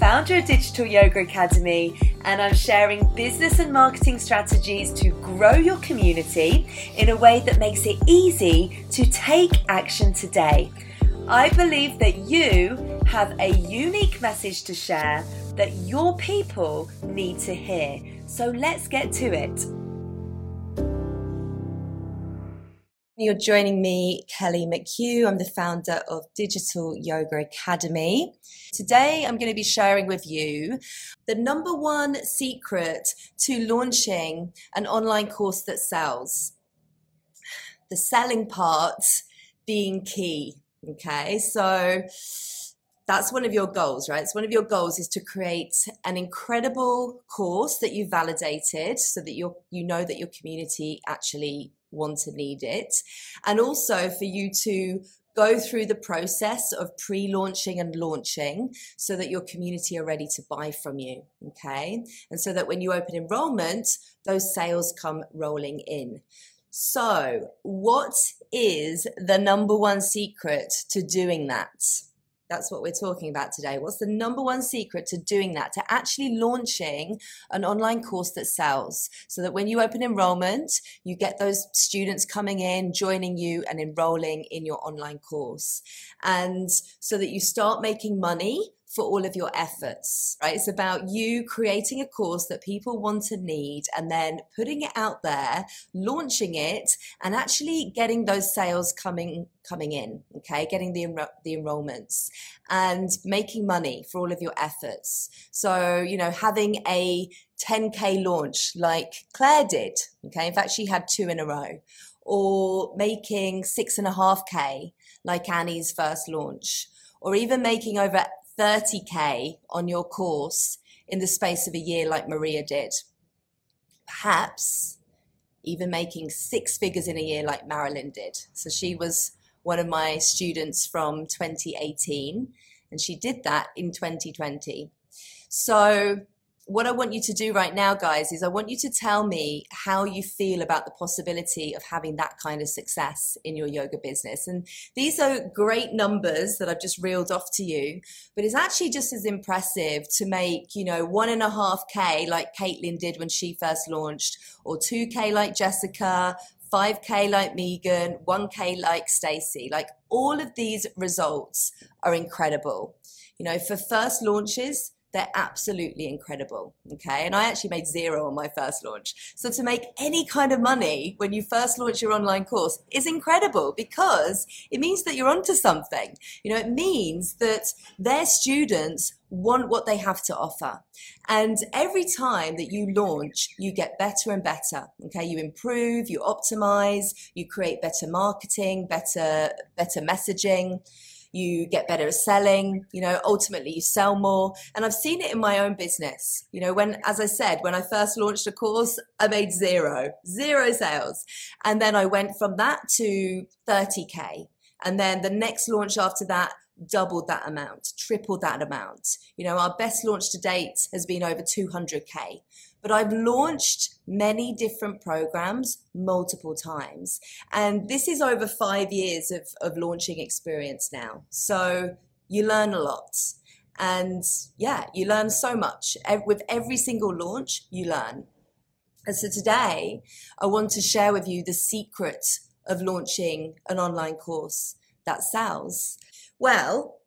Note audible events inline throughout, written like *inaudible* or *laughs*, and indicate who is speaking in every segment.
Speaker 1: founder of Digital Yoga Academy, and I'm sharing business and marketing strategies to grow your community in a way that makes it easy to take action today. I believe that you have a unique message to share that your people need to hear. So let's get to it. You're joining me, Kelly McHugh. I'm the founder of Digital Yoga Academy. Today, I'm going to be sharing with you the number one secret to launching an online course that sells. The selling part being key. Okay, so that's one of your goals, right? So one of your goals is to create an incredible course that you validated so that you you know that your community actually want to need it. And also for you to go through the process of pre-launching and launching so that your community are ready to buy from you okay? And so that when you open enrollment those sales come rolling in. So what is the number one secret to doing that that's what we're talking about today. What's the number one secret to doing that? To actually launching an online course that sells so that when you open enrollment, you get those students coming in, joining you, and enrolling in your online course. And so that you start making money for all of your efforts, right? It's about you creating a course that people want to need and then putting it out there, launching it and actually getting those sales coming coming in, okay? Getting the enro- the enrollments and making money for all of your efforts. So, you know, having a 10k launch like Claire did, okay? In fact, she had two in a row or making six and a half K like Annie's first launch, or even making over 30K on your course in the space of a year, like Maria did. Perhaps even making six figures in a year, like Marilyn did. So she was one of my students from 2018, and she did that in 2020. So what I want you to do right now, guys, is I want you to tell me how you feel about the possibility of having that kind of success in your yoga business. And these are great numbers that I've just reeled off to you, but it's actually just as impressive to make, you know, one and a half K like Caitlin did when she first launched, or 2K like Jessica, 5K like Megan, 1K like Stacy. Like all of these results are incredible. You know, for first launches, they're absolutely incredible. Okay. And I actually made zero on my first launch. So to make any kind of money when you first launch your online course is incredible because it means that you're onto something. You know, it means that their students want what they have to offer. And every time that you launch, you get better and better. Okay. You improve, you optimize, you create better marketing, better, better messaging you get better at selling, you know, ultimately you sell more. And I've seen it in my own business. You know, when, as I said, when I first launched a course, I made zero, zero sales. And then I went from that to 30K. And then the next launch after that, doubled that amount, tripled that amount. You know, our best launch to date has been over 200K but I've launched many different programs multiple times. And this is over five years of, of launching experience now. So you learn a lot. And yeah, you learn so much. With every single launch, you learn. And so today, I want to share with you the secret of launching an online course that sells. Well,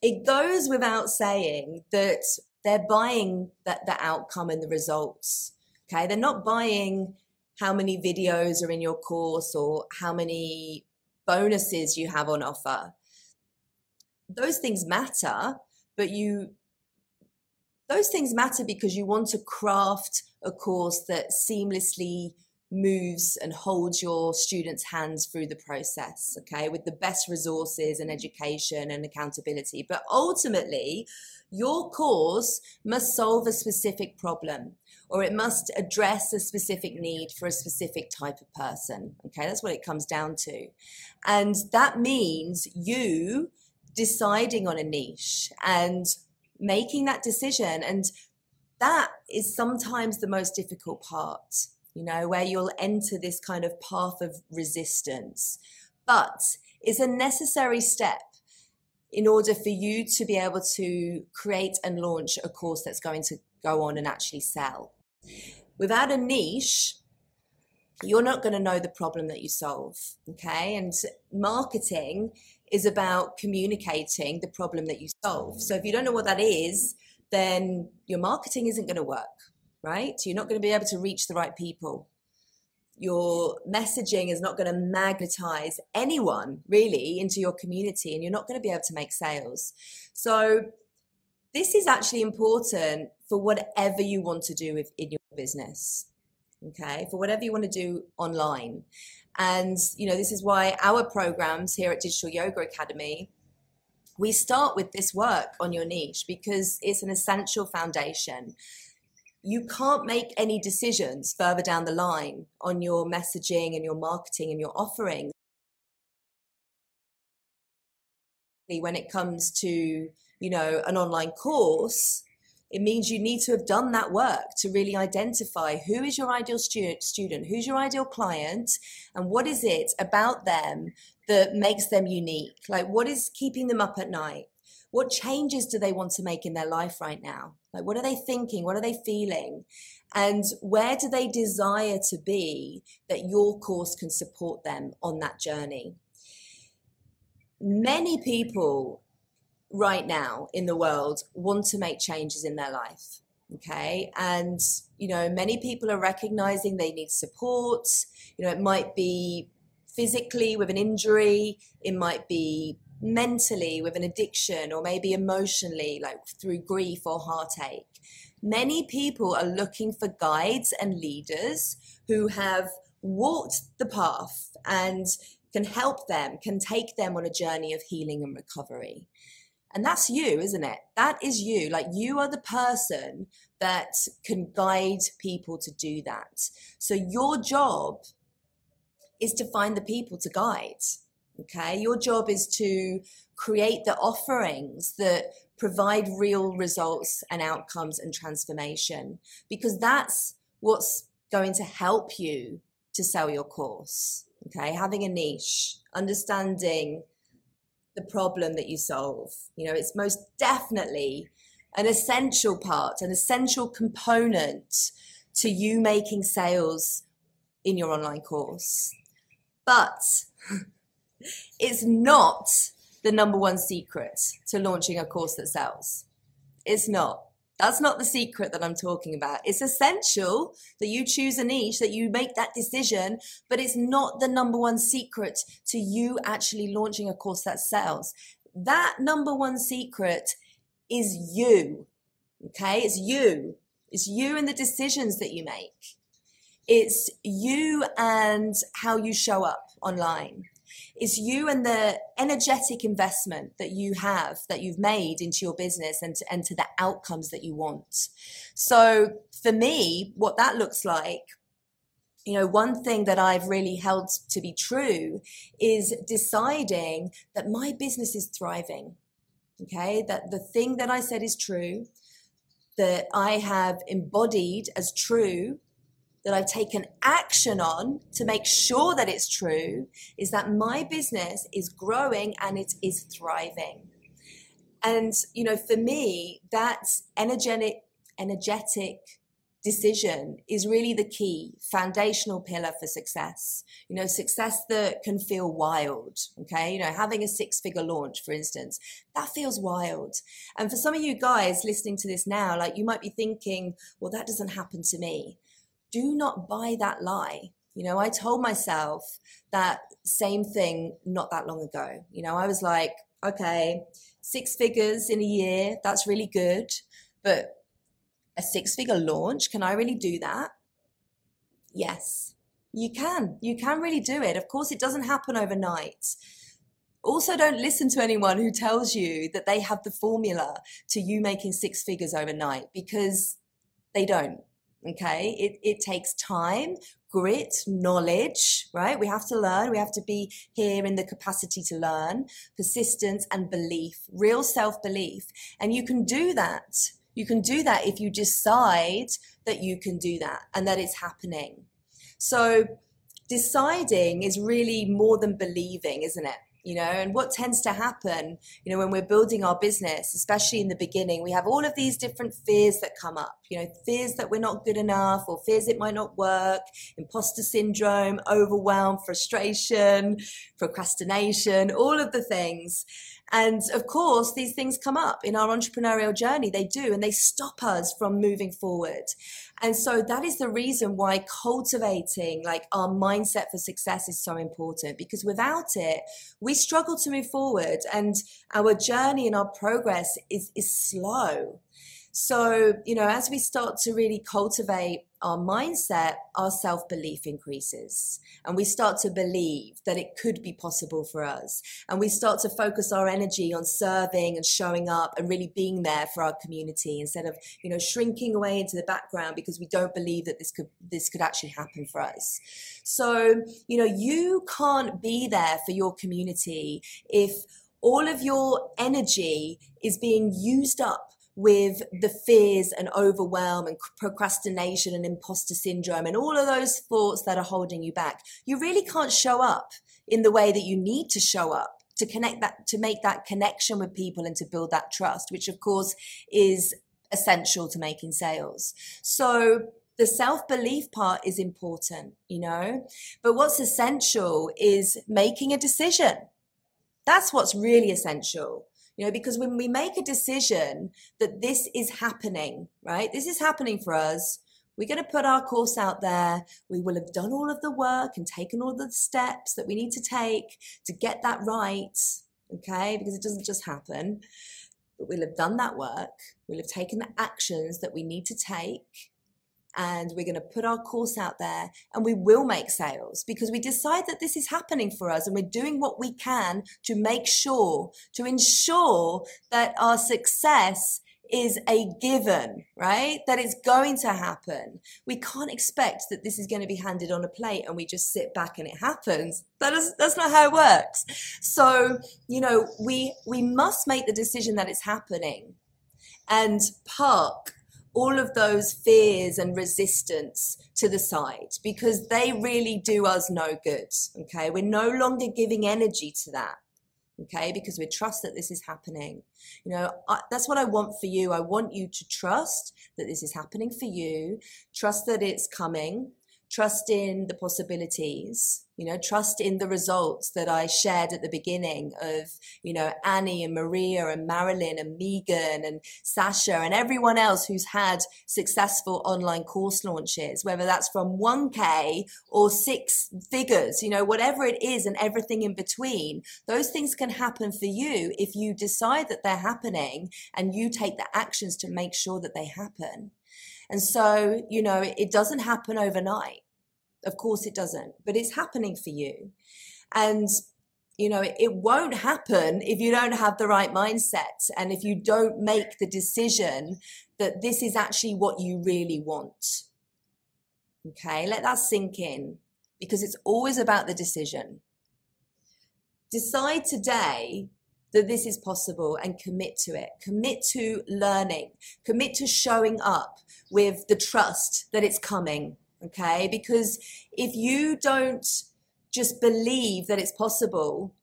Speaker 1: it goes without saying that they're buying that the outcome and the results. Okay, they're not buying how many videos are in your course or how many bonuses you have on offer. Those things matter, but you those things matter because you want to craft a course that seamlessly moves and holds your students' hands through the process, okay, with the best resources and education and accountability. But ultimately, your course must solve a specific problem. Or it must address a specific need for a specific type of person. Okay, that's what it comes down to. And that means you deciding on a niche and making that decision. And that is sometimes the most difficult part, you know, where you'll enter this kind of path of resistance. But it's a necessary step in order for you to be able to create and launch a course that's going to go on and actually sell. Without a niche, you're not going to know the problem that you solve. Okay. And marketing is about communicating the problem that you solve. So if you don't know what that is, then your marketing isn't going to work, right? You're not going to be able to reach the right people. Your messaging is not going to magnetize anyone really into your community, and you're not going to be able to make sales. So, this is actually important for whatever you want to do with, in your business okay? For whatever you want to do online. And you know this is why our programs here at digital yoga academy we start with this work on your niche because it's an essential foundation you can't make any decisions further down the line on your messaging and your marketing and your offering when it comes to you know an online course it means you need to have done that work to really identify who is your ideal stu- student, who's your ideal client, and what is it about them that makes them unique? Like, what is keeping them up at night? What changes do they want to make in their life right now? Like, what are they thinking? What are they feeling? And where do they desire to be that your course can support them on that journey? Many people right now in the world want to make changes in their life. Okay. And, you know, many people are recognizing they need support. You know, it might be physically with an injury, it might be mentally with an addiction, or maybe emotionally, like through grief or heartache. Many people are looking for guides and leaders who have walked the path and can help them, can take them on a journey of healing and recovery. And that's you, isn't it? That is you. Like you are the person that can guide people to do that. So your job is to find the people to guide. Okay. Your job is to create the offerings that provide real results and outcomes and transformation because that's what's going to help you to sell your course. Okay. Having a niche, understanding the problem that you solve. You know, it's most definitely an essential part, an essential component to you making sales in your online course. But *laughs* it's not the number one secret to launching a course that sells. It's not. That's not the secret that I'm talking about. It's essential that you choose a niche, that you make that decision, but it's not the number one secret to you actually launching a course that sells. That number one secret is you. Okay? It's you. It's you and the decisions that you make. It's you and how you show up online. It's you and the energetic investment that you have, that you've made into your business and to, and to the outcomes that you want. So for me, what that looks like you know, one thing that I've really held to be true is deciding that my business is thriving. Okay. That the thing that I said is true, that I have embodied as true that I've taken action on to make sure that it's true is that my business is growing and it is thriving. And, you know, for me, that energetic, energetic decision is really the key foundational pillar for success. You know success that can feel wild okay? You know having a six figure launch for instance that feels wild. And for some of you guys listening to this now like you might be thinking well that doesn't happen to me do not buy that lie. You know, I told myself that same thing not that long ago. You know, I was like, okay, six figures in a year, that's really good. But a six figure launch, can I really do that? Yes, you can. You can really do it. Of course, it doesn't happen overnight. Also, don't listen to anyone who tells you that they have the formula to you making six figures overnight because they don't Okay. It, it takes time, grit, knowledge, right? We have to learn. We have to be here in the capacity to learn, persistence and belief, real self belief. And you can do that. You can do that if you decide that you can do that and that it's happening. So deciding is really more than believing, isn't it? You know and what tends to happen you know when we're building our business especially in the beginning we have all of these different fears that come up you know fears that we're not good enough or fears it might not work imposter syndrome overwhelm frustration procrastination all of the things and of course, these things come up in our entrepreneurial journey. They do, and they stop us from moving forward. And so that is the reason why cultivating like our mindset for success is so important because without it, we struggle to move forward and our journey and our progress is, is slow. So, you know, as we start to really cultivate our mindset, our self belief increases. And we start to believe that it could be possible for us. And we start to focus our energy on serving and showing up and really being there for our community instead of, you know, shrinking away into the background because we don't believe that this could this could actually happen for us. So, you know, you can't be there for your community if all of your energy is being used up with the fears and overwhelm and procrastination and imposter syndrome and all of those thoughts that are holding you back. You really can't show up in the way that you need to show up to connect that, to make that connection with people and to build that trust, which of course is essential to making sales. So the self belief part is important, you know, but what's essential is making a decision. That's what's really essential you know because when we make a decision that this is happening right this is happening for us we're going to put our course out there. We will have done all of the work and taken all the steps that we need to take to get that right okay because it doesn't just happen. But we'll have done that work. We'll have taken the actions that we need to take and we're going to put our course out there and we will make sales because we decide that this is happening for us and we're doing what we can to make sure, to ensure that our success is a given, right? That it's going to happen. We can't expect that this is going to be handed on a plate and we just sit back and it happens. That is that's not how it works. So, you know, we we must make the decision that it's happening and park all of those fears and resistance to the side because they really do us no good. Okay. We're no longer giving energy to that. Okay. Because we trust that this is happening. You know, I, that's what I want for you. I want you to trust that this is happening for you, trust that it's coming, trust in the possibilities you know trust in the results that i shared at the beginning of you know annie and maria and marilyn and megan and sasha and everyone else who's had successful online course launches whether that's from 1k or six figures you know whatever it is and everything in between those things can happen for you if you decide that they're happening and you take the actions to make sure that they happen and so, you know, it doesn't happen overnight. Of course it doesn't, but it's happening for you. And you know, it, it, won't happen if you don't have the right mindset and if you don't make the decision that this is actually what you really want. Okay, let that sink in because it's always about the decision. Decide today that this is possible and commit to it. Commit to learning. Commit to showing up with the trust that it's coming okay? Because if you don't just believe that it's possible,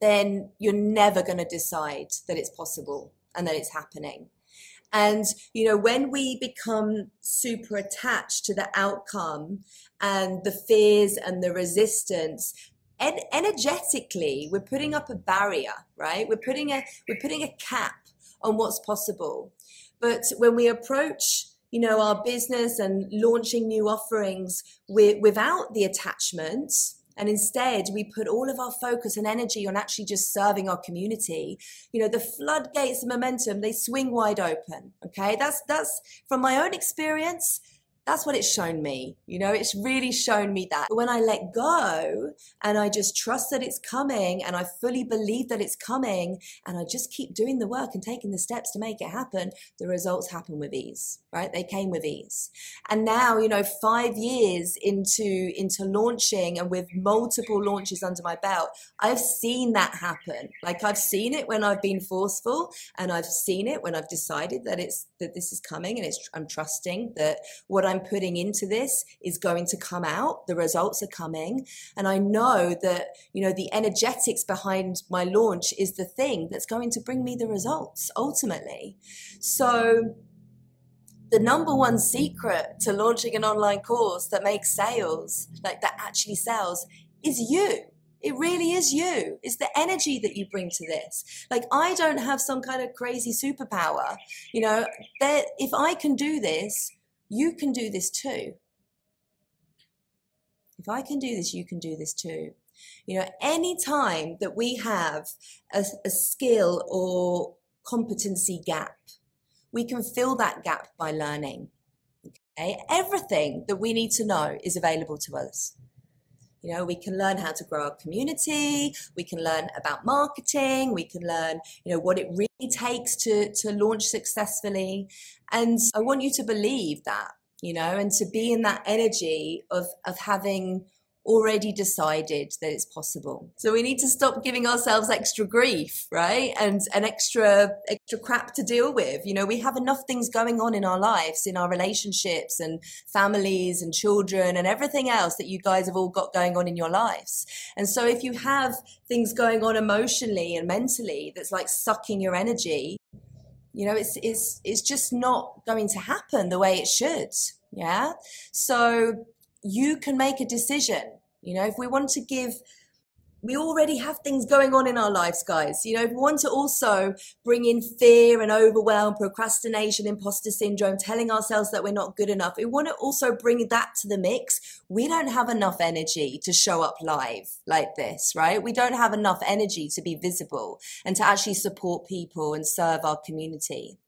Speaker 1: then you're never going to decide that it's possible and that it's happening. And, you know, when we become super attached to the outcome and the fears and the resistance, en- energetically, we're putting up a barrier, right? We're putting a, we're putting a cap on what's possible. But when we approach you know, our business and launching new offerings with, without the attachments. And instead, we put all of our focus and energy on actually just serving our community. You know, the floodgates of momentum, they swing wide open. Okay. That's, that's from my own experience. That's what it's shown me. You know, it's really shown me that. When I let go and I just trust that it's coming and I fully believe that it's coming and I just keep doing the work and taking the steps to make it happen, the results happen with ease, right? They came with ease. And now, you know, five years into, into launching and with multiple launches under my belt, I've seen that happen. Like I've seen it when I've been forceful and I've seen it when I've decided that it's, that this is coming and it's, I'm trusting that what I'm I'm putting into this is going to come out. The results are coming. And I know that, you know, the energetics behind my launch is the thing that's going to bring me the results ultimately. So, the number one secret to launching an online course that makes sales, like that actually sells, is you. It really is you. It's the energy that you bring to this. Like I don't have some kind of crazy superpower. You know, that if I can do this, you can do this too. If I can do this, you can do this too. You know, any time that we have a, a skill or competency gap, we can fill that gap by learning. Okay? Everything that we need to know is available to us. You know, we can learn how to grow our community. We can learn about marketing. We can learn, you know, what it really takes to, to launch successfully. And I want you to believe that, you know, and to be in that energy of, of having already decided that it's possible. So we need to stop giving ourselves extra grief, right? And an extra extra crap to deal with. You know, we have enough things going on in our lives, in our relationships and families and children and everything else that you guys have all got going on in your lives. And so if you have things going on emotionally and mentally that's like sucking your energy, you know, it's it's it's just not going to happen the way it should. Yeah. So you can make a decision. You know, if we want to give, we already have things going on in our lives, guys. You know, if we want to also bring in fear and overwhelm, procrastination, imposter syndrome, telling ourselves that we're not good enough, we want to also bring that to the mix. We don't have enough energy to show up live like this, right? We don't have enough energy to be visible and to actually support people and serve our community.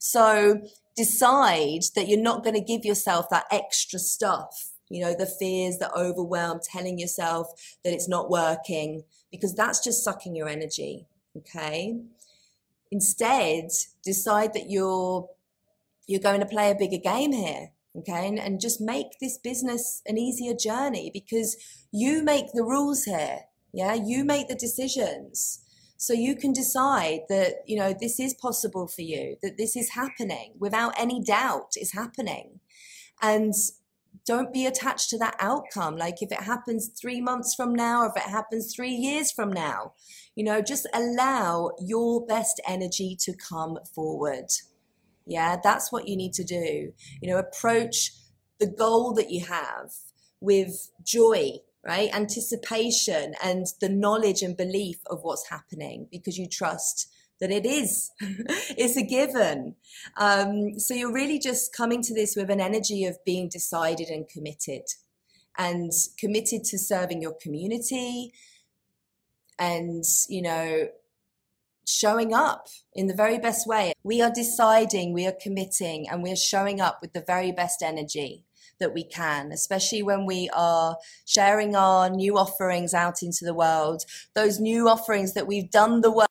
Speaker 1: So decide that you're not going to give yourself that extra stuff you know, the fears, the overwhelm, telling yourself that it's not working, because that's just sucking your energy. Okay. Instead, decide that you're you're going to play a bigger game here. Okay. And, and just make this business an easier journey because you make the rules here. Yeah. You make the decisions. So you can decide that, you know, this is possible for you, that this is happening without any doubt is happening. And don't be attached to that outcome. Like if it happens three months from now, or if it happens three years from now, you know, just allow your best energy to come forward. Yeah, that's what you need to do. You know, approach the goal that you have with joy, right? Anticipation and the knowledge and belief of what's happening because you trust that it is. *laughs* it's a given. Um, so you're really just coming to this with an energy of being decided and committed and committed to serving your community and, you know, showing up in the very best way. We are deciding, we are committing, and we are showing up with the very best energy that we can, especially when we are sharing our new offerings out into the world, those new offerings that we've done the work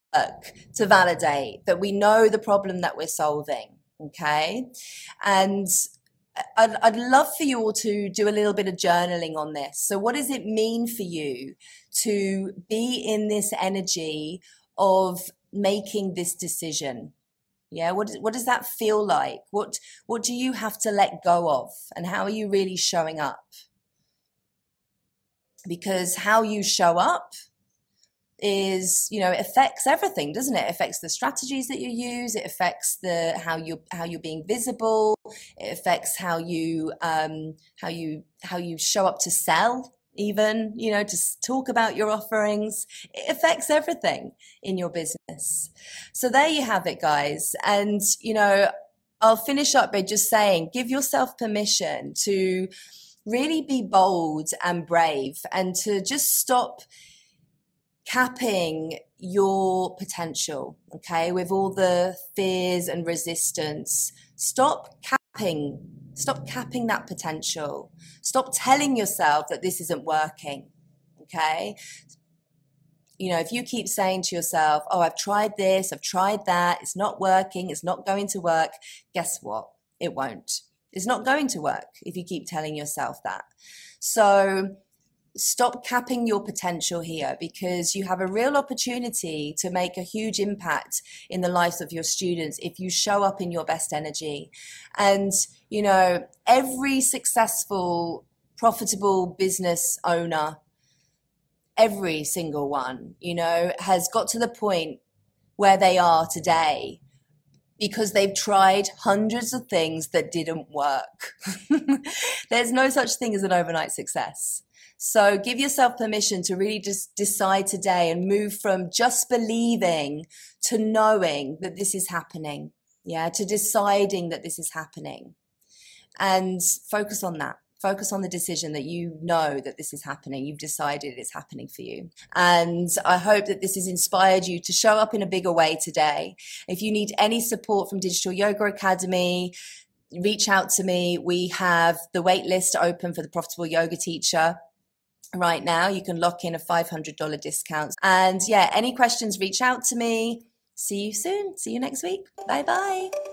Speaker 1: to validate, that we know the problem that we're solving. Okay. And uh, I'd, I'd love for you all to do a little bit of journaling on this. So, what does it mean for you to be in this energy of making this decision? Yeah, what what does that feel like? What what do you have to let go of, and how are you really showing up? Because how you show up is you know it affects everything doesn't it? it affects the strategies that you use it affects the how you how you're being visible it affects how you um how you how you show up to sell even, you know, to talk about your offerings. It affects everything in your business. So there you have it, guys. And, you know, I'll finish up by just saying give yourself permission to really be bold and brave and to just stop capping your potential, okay, with all the fears and resistance. Stop capping Stop capping that potential. Stop telling yourself that this isn't working. Okay? You know, if you keep saying to yourself, oh, I've tried this, I've tried that, it's not working, it's not going to work, guess what? It won't. It's not going to work if you keep telling yourself that. So, stop capping your potential here because you have a real opportunity to make a huge impact in the lives of your students if you show up in your best energy. And, you know, every successful, profitable business owner, every single one, you know, has got to the point where they are today because they've tried hundreds of things that didn't work. *laughs* There's no such thing as an overnight success. So give yourself permission to really just decide today and move from just believing to knowing that this is happening. Yeah, to deciding that this is happening. And focus on that. Focus on the decision that you know that this is happening. You've decided it's happening for you. And I hope that this has inspired you to show up in a bigger way today. If you need any support from Digital Yoga Academy, reach out to me. We have the wait list open for the Profitable Yoga Teacher right now. You can lock in a $500 discount. And yeah, any questions, reach out to me. See you soon. See you next week. Bye bye.